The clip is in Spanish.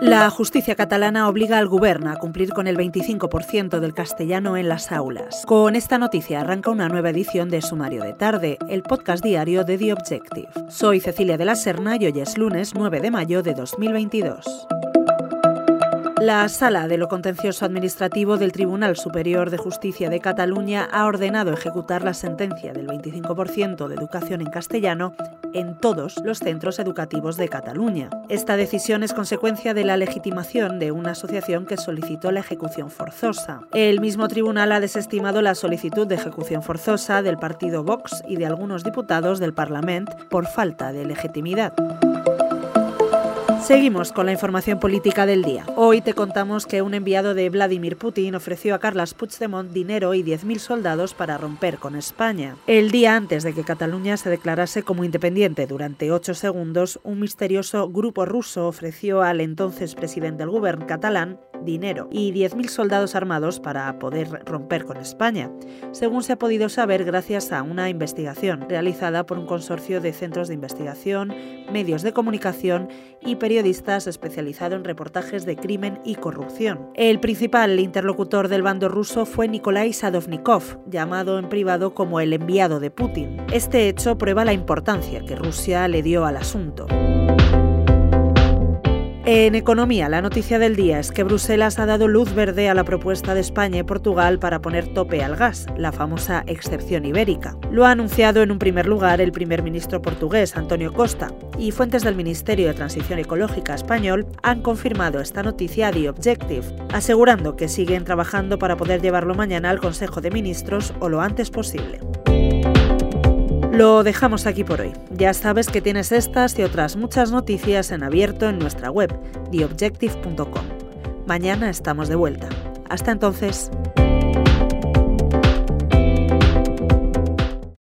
La justicia catalana obliga al gobierno a cumplir con el 25% del castellano en las aulas. Con esta noticia arranca una nueva edición de Sumario de Tarde, el podcast diario de The Objective. Soy Cecilia de la Serna y hoy es lunes 9 de mayo de 2022. La Sala de lo Contencioso Administrativo del Tribunal Superior de Justicia de Cataluña ha ordenado ejecutar la sentencia del 25% de educación en castellano en todos los centros educativos de Cataluña. Esta decisión es consecuencia de la legitimación de una asociación que solicitó la ejecución forzosa. El mismo tribunal ha desestimado la solicitud de ejecución forzosa del partido Vox y de algunos diputados del Parlamento por falta de legitimidad. Seguimos con la información política del día. Hoy te contamos que un enviado de Vladimir Putin ofreció a Carles Puigdemont dinero y 10.000 soldados para romper con España. El día antes de que Cataluña se declarase como independiente durante ocho segundos, un misterioso grupo ruso ofreció al entonces presidente del gobierno catalán dinero y 10.000 soldados armados para poder romper con España, según se ha podido saber gracias a una investigación realizada por un consorcio de centros de investigación, medios de comunicación y periodistas especializado en reportajes de crimen y corrupción. El principal interlocutor del bando ruso fue Nikolai Sadovnikov, llamado en privado como el enviado de Putin. Este hecho prueba la importancia que Rusia le dio al asunto. En economía, la noticia del día es que Bruselas ha dado luz verde a la propuesta de España y Portugal para poner tope al gas, la famosa excepción ibérica. Lo ha anunciado en un primer lugar el primer ministro portugués, Antonio Costa, y fuentes del Ministerio de Transición Ecológica español han confirmado esta noticia a The Objective, asegurando que siguen trabajando para poder llevarlo mañana al Consejo de Ministros o lo antes posible. Lo dejamos aquí por hoy. Ya sabes que tienes estas y otras muchas noticias en abierto en nuestra web, theobjective.com. Mañana estamos de vuelta. Hasta entonces.